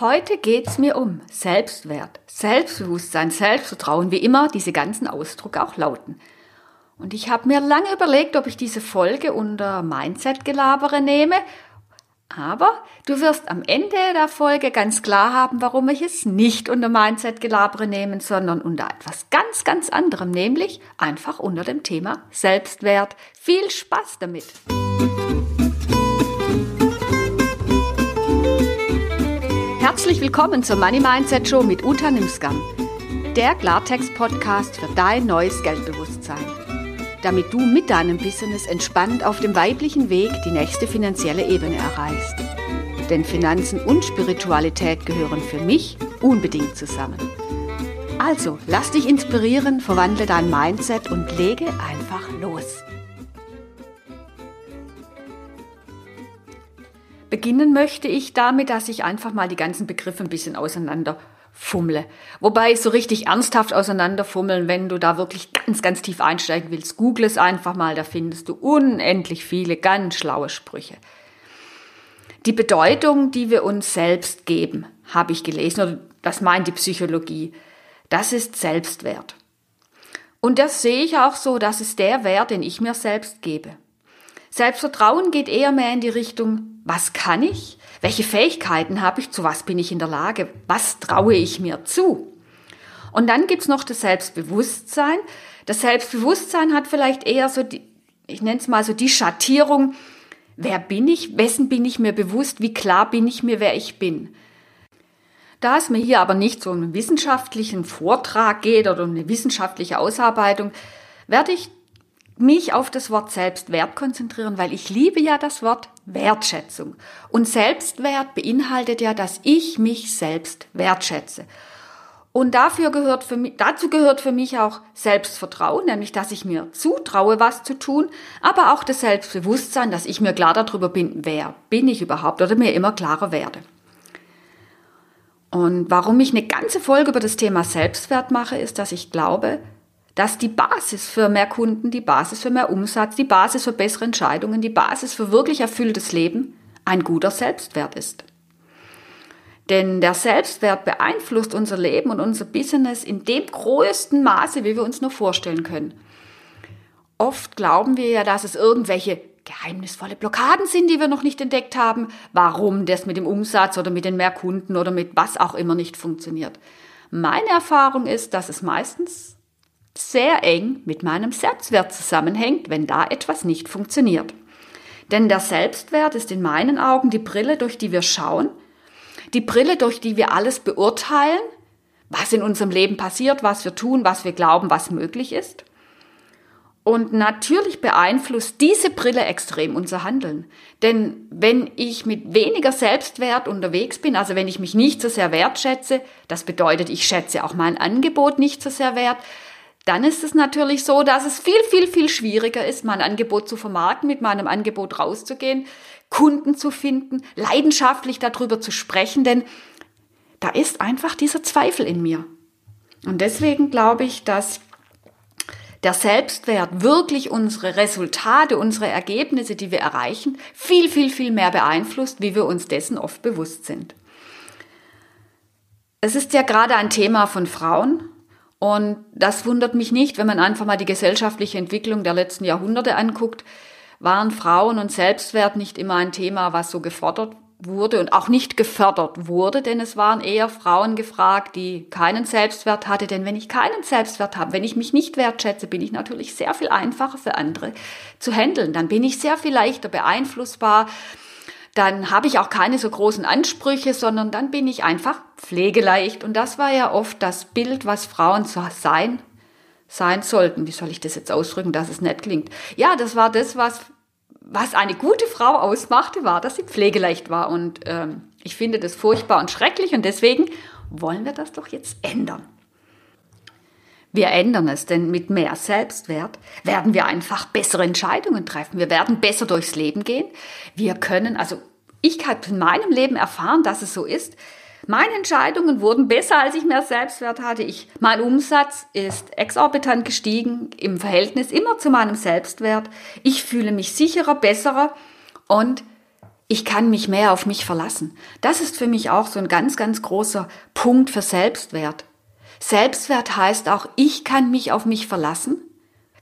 Heute geht's mir um Selbstwert, Selbstbewusstsein, Selbstvertrauen, wie immer diese ganzen Ausdrücke auch lauten. Und ich habe mir lange überlegt, ob ich diese Folge unter Mindset-Gelabere nehme, aber du wirst am Ende der Folge ganz klar haben, warum ich es nicht unter Mindset-Gelabere nehmen, sondern unter etwas ganz, ganz anderem, nämlich einfach unter dem Thema Selbstwert. Viel Spaß damit! Herzlich willkommen zur Money Mindset Show mit Uta Nimskam, der Klartext-Podcast für dein neues Geldbewusstsein. Damit du mit deinem Business entspannt auf dem weiblichen Weg die nächste finanzielle Ebene erreichst. Denn Finanzen und Spiritualität gehören für mich unbedingt zusammen. Also, lass dich inspirieren, verwandle dein Mindset und lege einfach los. Beginnen möchte ich damit, dass ich einfach mal die ganzen Begriffe ein bisschen auseinander fummle. Wobei so richtig ernsthaft auseinanderfummeln, wenn du da wirklich ganz, ganz tief einsteigen willst, google es einfach mal, da findest du unendlich viele ganz schlaue Sprüche. Die Bedeutung, die wir uns selbst geben, habe ich gelesen, oder das meint die Psychologie, das ist Selbstwert. Und das sehe ich auch so, das ist der Wert, den ich mir selbst gebe. Selbstvertrauen geht eher mehr in die Richtung, was kann ich? Welche Fähigkeiten habe ich? Zu was bin ich in der Lage? Was traue ich mir zu? Und dann gibt's noch das Selbstbewusstsein. Das Selbstbewusstsein hat vielleicht eher so die, ich nenne es mal so die Schattierung, wer bin ich, wessen bin ich mir bewusst, wie klar bin ich mir, wer ich bin. Da es mir hier aber nicht so um einen wissenschaftlichen Vortrag geht oder um eine wissenschaftliche Ausarbeitung, werde ich mich auf das Wort Selbstwert konzentrieren, weil ich liebe ja das Wort Wertschätzung. Und Selbstwert beinhaltet ja, dass ich mich selbst wertschätze. Und dafür gehört für mich, dazu gehört für mich auch Selbstvertrauen, nämlich dass ich mir zutraue, was zu tun, aber auch das Selbstbewusstsein, dass ich mir klar darüber bin, wer bin ich überhaupt oder mir immer klarer werde. Und warum ich eine ganze Folge über das Thema Selbstwert mache, ist, dass ich glaube, dass die Basis für mehr Kunden, die Basis für mehr Umsatz, die Basis für bessere Entscheidungen, die Basis für wirklich erfülltes Leben ein guter Selbstwert ist. Denn der Selbstwert beeinflusst unser Leben und unser Business in dem größten Maße, wie wir uns nur vorstellen können. Oft glauben wir ja, dass es irgendwelche geheimnisvolle Blockaden sind, die wir noch nicht entdeckt haben, warum das mit dem Umsatz oder mit den Mehrkunden oder mit was auch immer nicht funktioniert. Meine Erfahrung ist, dass es meistens sehr eng mit meinem Selbstwert zusammenhängt, wenn da etwas nicht funktioniert. Denn der Selbstwert ist in meinen Augen die Brille, durch die wir schauen, die Brille, durch die wir alles beurteilen, was in unserem Leben passiert, was wir tun, was wir glauben, was möglich ist. Und natürlich beeinflusst diese Brille extrem unser Handeln. Denn wenn ich mit weniger Selbstwert unterwegs bin, also wenn ich mich nicht so sehr wertschätze, das bedeutet, ich schätze auch mein Angebot nicht so sehr wert, dann ist es natürlich so, dass es viel, viel, viel schwieriger ist, mein Angebot zu vermarkten, mit meinem Angebot rauszugehen, Kunden zu finden, leidenschaftlich darüber zu sprechen, denn da ist einfach dieser Zweifel in mir. Und deswegen glaube ich, dass der Selbstwert wirklich unsere Resultate, unsere Ergebnisse, die wir erreichen, viel, viel, viel mehr beeinflusst, wie wir uns dessen oft bewusst sind. Es ist ja gerade ein Thema von Frauen und das wundert mich nicht, wenn man einfach mal die gesellschaftliche Entwicklung der letzten Jahrhunderte anguckt, waren Frauen und Selbstwert nicht immer ein Thema, was so gefordert wurde und auch nicht gefördert wurde, denn es waren eher Frauen gefragt, die keinen Selbstwert hatte. Denn wenn ich keinen Selbstwert habe, wenn ich mich nicht wertschätze, bin ich natürlich sehr viel einfacher für andere zu handeln. Dann bin ich sehr viel leichter beeinflussbar dann habe ich auch keine so großen Ansprüche, sondern dann bin ich einfach pflegeleicht. Und das war ja oft das Bild, was Frauen so sein, sein sollten. Wie soll ich das jetzt ausdrücken, dass es nett klingt? Ja, das war das, was, was eine gute Frau ausmachte, war, dass sie pflegeleicht war. Und ähm, ich finde das furchtbar und schrecklich und deswegen wollen wir das doch jetzt ändern. Wir ändern es, denn mit mehr Selbstwert werden wir einfach bessere Entscheidungen treffen. Wir werden besser durchs Leben gehen. Wir können, also ich habe in meinem Leben erfahren, dass es so ist. Meine Entscheidungen wurden besser, als ich mehr Selbstwert hatte. Ich, mein Umsatz ist exorbitant gestiegen im Verhältnis immer zu meinem Selbstwert. Ich fühle mich sicherer, besserer und ich kann mich mehr auf mich verlassen. Das ist für mich auch so ein ganz, ganz großer Punkt für Selbstwert. Selbstwert heißt auch, ich kann mich auf mich verlassen.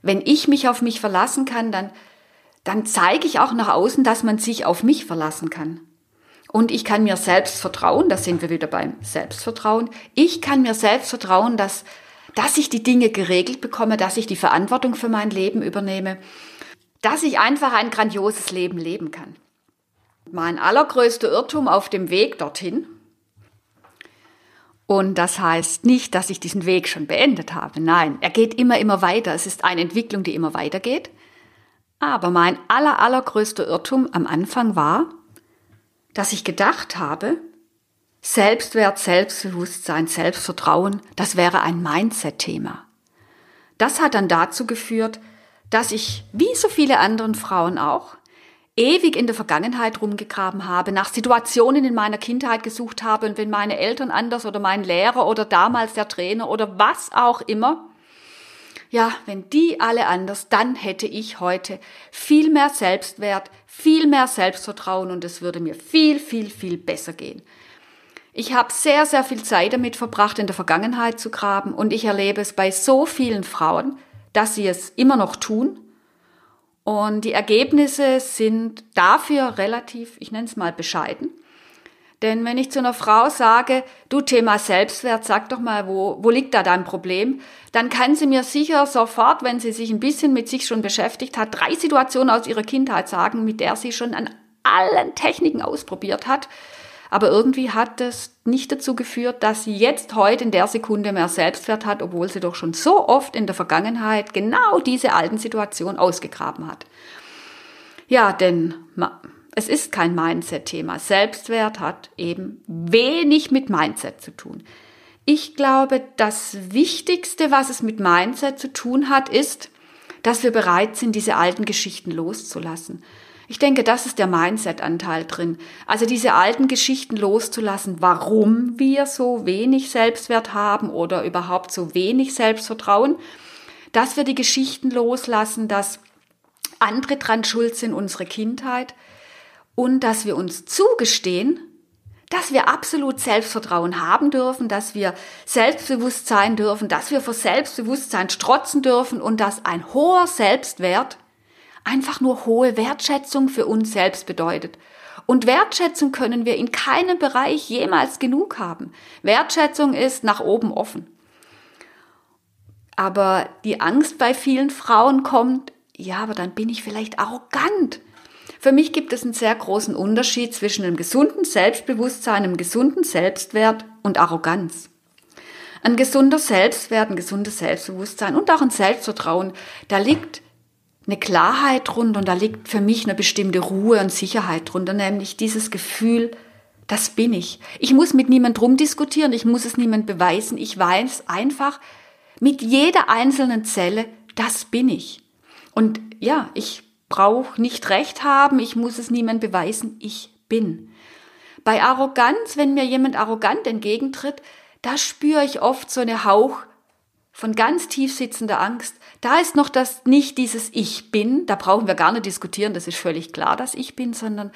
Wenn ich mich auf mich verlassen kann, dann, dann zeige ich auch nach außen, dass man sich auf mich verlassen kann. Und ich kann mir selbst vertrauen, da sind wir wieder beim Selbstvertrauen. Ich kann mir selbst vertrauen, dass, dass ich die Dinge geregelt bekomme, dass ich die Verantwortung für mein Leben übernehme, dass ich einfach ein grandioses Leben leben kann. Mein allergrößter Irrtum auf dem Weg dorthin, und das heißt nicht, dass ich diesen Weg schon beendet habe. Nein, er geht immer, immer weiter. Es ist eine Entwicklung, die immer weitergeht. Aber mein aller, allergrößter Irrtum am Anfang war, dass ich gedacht habe, Selbstwert, Selbstbewusstsein, Selbstvertrauen, das wäre ein Mindset-Thema. Das hat dann dazu geführt, dass ich, wie so viele anderen Frauen auch, ewig in der Vergangenheit rumgegraben habe, nach Situationen in meiner Kindheit gesucht habe und wenn meine Eltern anders oder mein Lehrer oder damals der Trainer oder was auch immer, ja, wenn die alle anders, dann hätte ich heute viel mehr Selbstwert, viel mehr Selbstvertrauen und es würde mir viel, viel, viel besser gehen. Ich habe sehr, sehr viel Zeit damit verbracht, in der Vergangenheit zu graben und ich erlebe es bei so vielen Frauen, dass sie es immer noch tun. Und die Ergebnisse sind dafür relativ, ich nenne es mal bescheiden. Denn wenn ich zu einer Frau sage, du Thema Selbstwert, sag doch mal, wo, wo liegt da dein Problem? Dann kann sie mir sicher sofort, wenn sie sich ein bisschen mit sich schon beschäftigt hat, drei Situationen aus ihrer Kindheit sagen, mit der sie schon an allen Techniken ausprobiert hat. Aber irgendwie hat das nicht dazu geführt, dass sie jetzt heute in der Sekunde mehr Selbstwert hat, obwohl sie doch schon so oft in der Vergangenheit genau diese alten Situationen ausgegraben hat. Ja, denn es ist kein Mindset-Thema. Selbstwert hat eben wenig mit Mindset zu tun. Ich glaube, das Wichtigste, was es mit Mindset zu tun hat, ist, dass wir bereit sind, diese alten Geschichten loszulassen. Ich denke, das ist der Mindset-Anteil drin. Also diese alten Geschichten loszulassen, warum wir so wenig Selbstwert haben oder überhaupt so wenig Selbstvertrauen, dass wir die Geschichten loslassen, dass andere dran schuld sind, unsere Kindheit, und dass wir uns zugestehen, dass wir absolut Selbstvertrauen haben dürfen, dass wir selbstbewusst sein dürfen, dass wir vor Selbstbewusstsein strotzen dürfen und dass ein hoher Selbstwert einfach nur hohe Wertschätzung für uns selbst bedeutet. Und Wertschätzung können wir in keinem Bereich jemals genug haben. Wertschätzung ist nach oben offen. Aber die Angst bei vielen Frauen kommt, ja, aber dann bin ich vielleicht arrogant. Für mich gibt es einen sehr großen Unterschied zwischen einem gesunden Selbstbewusstsein, einem gesunden Selbstwert und Arroganz. Ein gesunder Selbstwert, ein gesundes Selbstbewusstsein und auch ein Selbstvertrauen, da liegt eine Klarheit drunter und da liegt für mich eine bestimmte Ruhe und Sicherheit drunter, nämlich dieses Gefühl, das bin ich. Ich muss mit niemand rumdiskutieren, ich muss es niemand beweisen, ich weiß einfach mit jeder einzelnen Zelle, das bin ich. Und ja, ich brauche nicht recht haben, ich muss es niemand beweisen, ich bin. Bei Arroganz, wenn mir jemand arrogant entgegentritt, da spüre ich oft so eine Hauch von ganz tief sitzender Angst. Da ist noch das nicht dieses Ich bin, da brauchen wir gar nicht diskutieren, das ist völlig klar, dass ich bin, sondern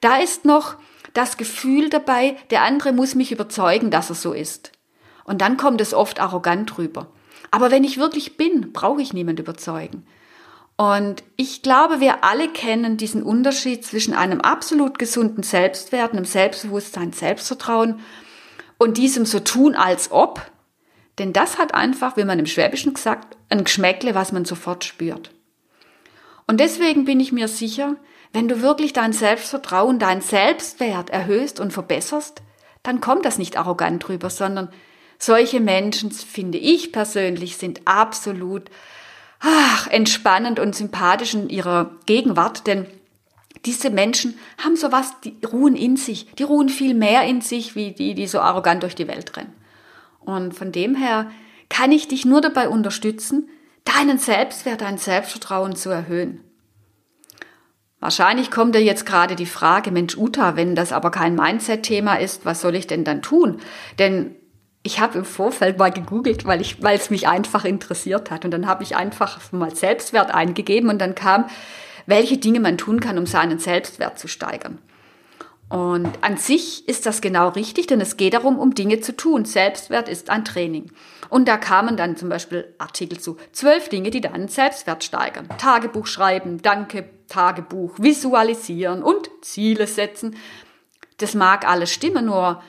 da ist noch das Gefühl dabei, der andere muss mich überzeugen, dass er so ist. Und dann kommt es oft arrogant rüber. Aber wenn ich wirklich bin, brauche ich niemand überzeugen. Und ich glaube, wir alle kennen diesen Unterschied zwischen einem absolut gesunden Selbstwert, einem Selbstbewusstsein, Selbstvertrauen und diesem so tun als ob. Denn das hat einfach, wie man im Schwäbischen gesagt, ein Geschmäckle, was man sofort spürt. Und deswegen bin ich mir sicher, wenn du wirklich dein Selbstvertrauen, dein Selbstwert erhöhst und verbesserst, dann kommt das nicht arrogant drüber, sondern solche Menschen, finde ich persönlich, sind absolut ach, entspannend und sympathisch in ihrer Gegenwart, denn diese Menschen haben sowas, die ruhen in sich, die ruhen viel mehr in sich, wie die, die so arrogant durch die Welt rennen. Und von dem her kann ich dich nur dabei unterstützen, deinen Selbstwert, dein Selbstvertrauen zu erhöhen. Wahrscheinlich kommt dir jetzt gerade die Frage, Mensch Uta, wenn das aber kein Mindset-Thema ist, was soll ich denn dann tun? Denn ich habe im Vorfeld mal gegoogelt, weil ich, weil es mich einfach interessiert hat. Und dann habe ich einfach mal Selbstwert eingegeben und dann kam, welche Dinge man tun kann, um seinen Selbstwert zu steigern. Und an sich ist das genau richtig, denn es geht darum, um Dinge zu tun. Selbstwert ist ein Training. Und da kamen dann zum Beispiel Artikel zu zwölf Dinge, die deinen Selbstwert steigern. Tagebuch schreiben, Danke, Tagebuch, visualisieren und Ziele setzen. Das mag alles stimmen, nur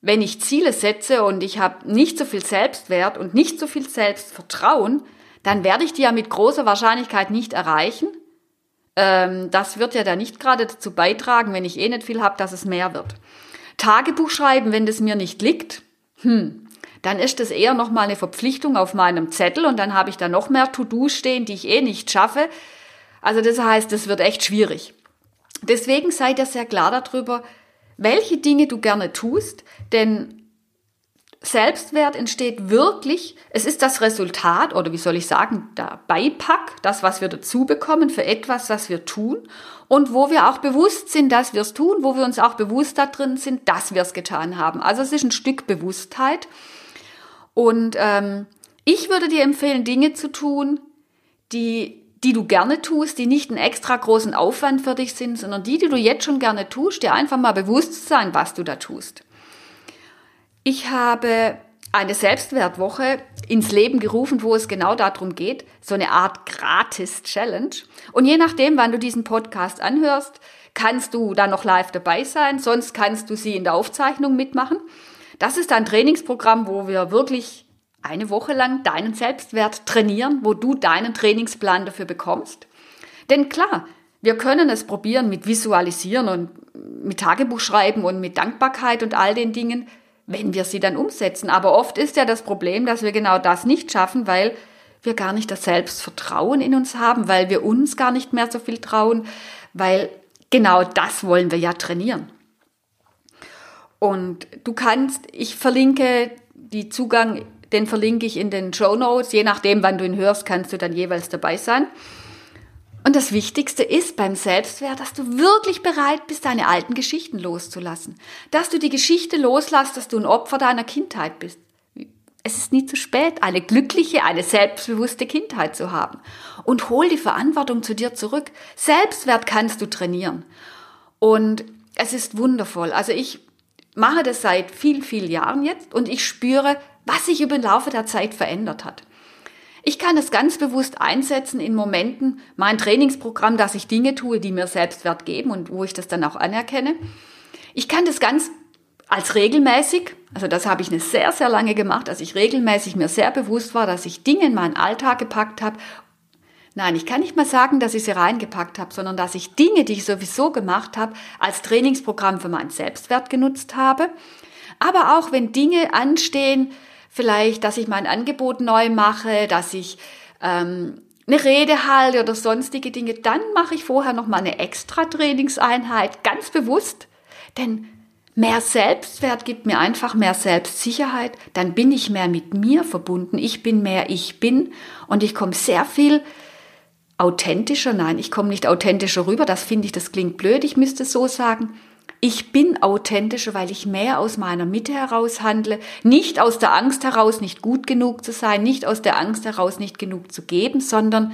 wenn ich Ziele setze und ich habe nicht so viel Selbstwert und nicht so viel Selbstvertrauen, dann werde ich die ja mit großer Wahrscheinlichkeit nicht erreichen ähm, das wird ja da nicht gerade dazu beitragen, wenn ich eh nicht viel habe, dass es mehr wird. Tagebuch schreiben, wenn das mir nicht liegt, hm, dann ist das eher nochmal eine Verpflichtung auf meinem Zettel und dann habe ich da noch mehr To-Dos stehen, die ich eh nicht schaffe. Also das heißt, das wird echt schwierig. Deswegen seid ihr sehr klar darüber, welche Dinge du gerne tust, denn Selbstwert entsteht wirklich, es ist das Resultat oder wie soll ich sagen, der Beipack, das, was wir dazu bekommen für etwas, was wir tun und wo wir auch bewusst sind, dass wir es tun, wo wir uns auch bewusst da drin sind, dass wir es getan haben. Also es ist ein Stück Bewusstheit und ähm, ich würde dir empfehlen, Dinge zu tun, die die du gerne tust, die nicht einen extra großen Aufwand für dich sind, sondern die, die du jetzt schon gerne tust, dir einfach mal bewusst sein, was du da tust. Ich habe eine Selbstwertwoche ins Leben gerufen, wo es genau darum geht, so eine Art Gratis-Challenge. Und je nachdem, wann du diesen Podcast anhörst, kannst du da noch live dabei sein, sonst kannst du sie in der Aufzeichnung mitmachen. Das ist ein Trainingsprogramm, wo wir wirklich eine Woche lang deinen Selbstwert trainieren, wo du deinen Trainingsplan dafür bekommst. Denn klar, wir können es probieren mit Visualisieren und mit Tagebuch schreiben und mit Dankbarkeit und all den Dingen wenn wir sie dann umsetzen. Aber oft ist ja das Problem, dass wir genau das nicht schaffen, weil wir gar nicht das Selbstvertrauen in uns haben, weil wir uns gar nicht mehr so viel trauen, weil genau das wollen wir ja trainieren. Und du kannst, ich verlinke die Zugang, den verlinke ich in den Show Notes. Je nachdem, wann du ihn hörst, kannst du dann jeweils dabei sein. Und das Wichtigste ist beim Selbstwert, dass du wirklich bereit bist, deine alten Geschichten loszulassen. Dass du die Geschichte loslässt, dass du ein Opfer deiner Kindheit bist. Es ist nie zu spät, eine glückliche, eine selbstbewusste Kindheit zu haben. Und hol die Verantwortung zu dir zurück. Selbstwert kannst du trainieren. Und es ist wundervoll. Also ich mache das seit vielen, vielen Jahren jetzt und ich spüre, was sich über den Laufe der Zeit verändert hat. Ich kann es ganz bewusst einsetzen in Momenten, mein Trainingsprogramm, dass ich Dinge tue, die mir Selbstwert geben und wo ich das dann auch anerkenne. Ich kann das ganz als regelmäßig, also das habe ich eine sehr, sehr lange gemacht, dass ich regelmäßig mir sehr bewusst war, dass ich Dinge in meinen Alltag gepackt habe. Nein, ich kann nicht mal sagen, dass ich sie reingepackt habe, sondern dass ich Dinge, die ich sowieso gemacht habe, als Trainingsprogramm für meinen Selbstwert genutzt habe. Aber auch wenn Dinge anstehen, vielleicht, dass ich mein Angebot neu mache, dass ich ähm, eine Rede halte oder sonstige Dinge, dann mache ich vorher noch mal eine extra Trainingseinheit, ganz bewusst, denn mehr Selbstwert gibt mir einfach mehr Selbstsicherheit, dann bin ich mehr mit mir verbunden, ich bin mehr ich bin. Und ich komme sehr viel authentischer, nein, ich komme nicht authentischer rüber, das finde ich, das klingt blöd, ich müsste so sagen, ich bin authentischer, weil ich mehr aus meiner Mitte heraus handle, nicht aus der Angst heraus, nicht gut genug zu sein, nicht aus der Angst heraus, nicht genug zu geben, sondern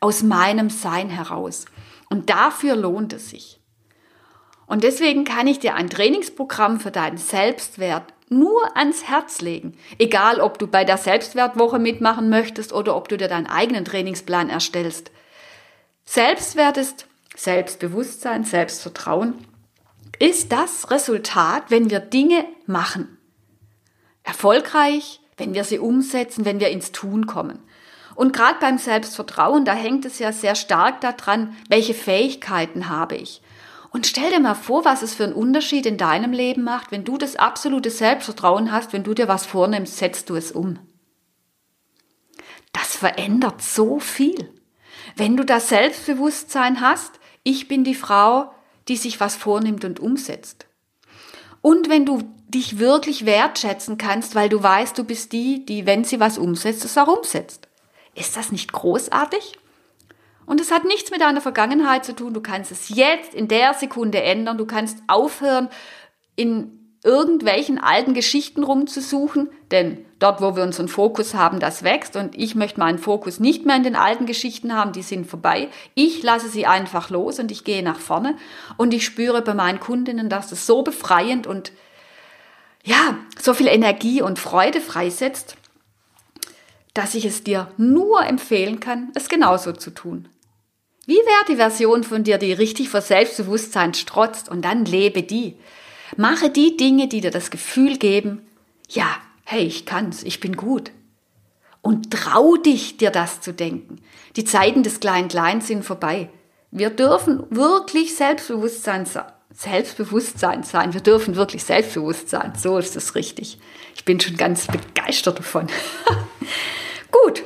aus meinem Sein heraus. Und dafür lohnt es sich. Und deswegen kann ich dir ein Trainingsprogramm für deinen Selbstwert nur ans Herz legen. Egal, ob du bei der Selbstwertwoche mitmachen möchtest oder ob du dir deinen eigenen Trainingsplan erstellst. Selbstwert ist Selbstbewusstsein, Selbstvertrauen ist das Resultat, wenn wir Dinge machen. Erfolgreich, wenn wir sie umsetzen, wenn wir ins Tun kommen. Und gerade beim Selbstvertrauen, da hängt es ja sehr stark daran, welche Fähigkeiten habe ich. Und stell dir mal vor, was es für einen Unterschied in deinem Leben macht, wenn du das absolute Selbstvertrauen hast, wenn du dir was vornimmst, setzt du es um. Das verändert so viel. Wenn du das Selbstbewusstsein hast, ich bin die Frau, die sich was vornimmt und umsetzt. Und wenn du dich wirklich wertschätzen kannst, weil du weißt, du bist die, die, wenn sie was umsetzt, es auch umsetzt. Ist das nicht großartig? Und es hat nichts mit deiner Vergangenheit zu tun. Du kannst es jetzt in der Sekunde ändern. Du kannst aufhören, in irgendwelchen alten Geschichten rumzusuchen, denn dort, wo wir unseren Fokus haben, das wächst und ich möchte meinen Fokus nicht mehr in den alten Geschichten haben, die sind vorbei. Ich lasse sie einfach los und ich gehe nach vorne und ich spüre bei meinen Kundinnen, dass es so befreiend und ja, so viel Energie und Freude freisetzt, dass ich es dir nur empfehlen kann, es genauso zu tun. Wie wäre die Version von dir, die richtig vor Selbstbewusstsein strotzt und dann lebe die? Mache die Dinge, die dir das Gefühl geben, ja, hey, ich kann's, ich bin gut. Und trau dich, dir das zu denken. Die Zeiten des Klein-Klein sind vorbei. Wir dürfen wirklich Selbstbewusstsein, Selbstbewusstsein sein. Wir dürfen wirklich selbstbewusst sein. So ist es richtig. Ich bin schon ganz begeistert davon. Gut.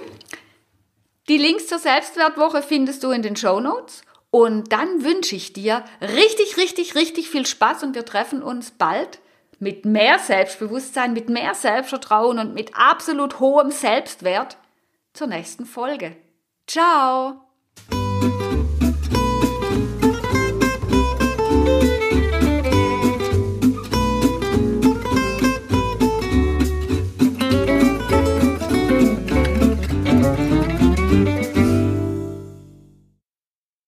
Die Links zur Selbstwertwoche findest du in den Show Notes. Und dann wünsche ich dir richtig, richtig, richtig viel Spaß und wir treffen uns bald mit mehr Selbstbewusstsein, mit mehr Selbstvertrauen und mit absolut hohem Selbstwert zur nächsten Folge. Ciao!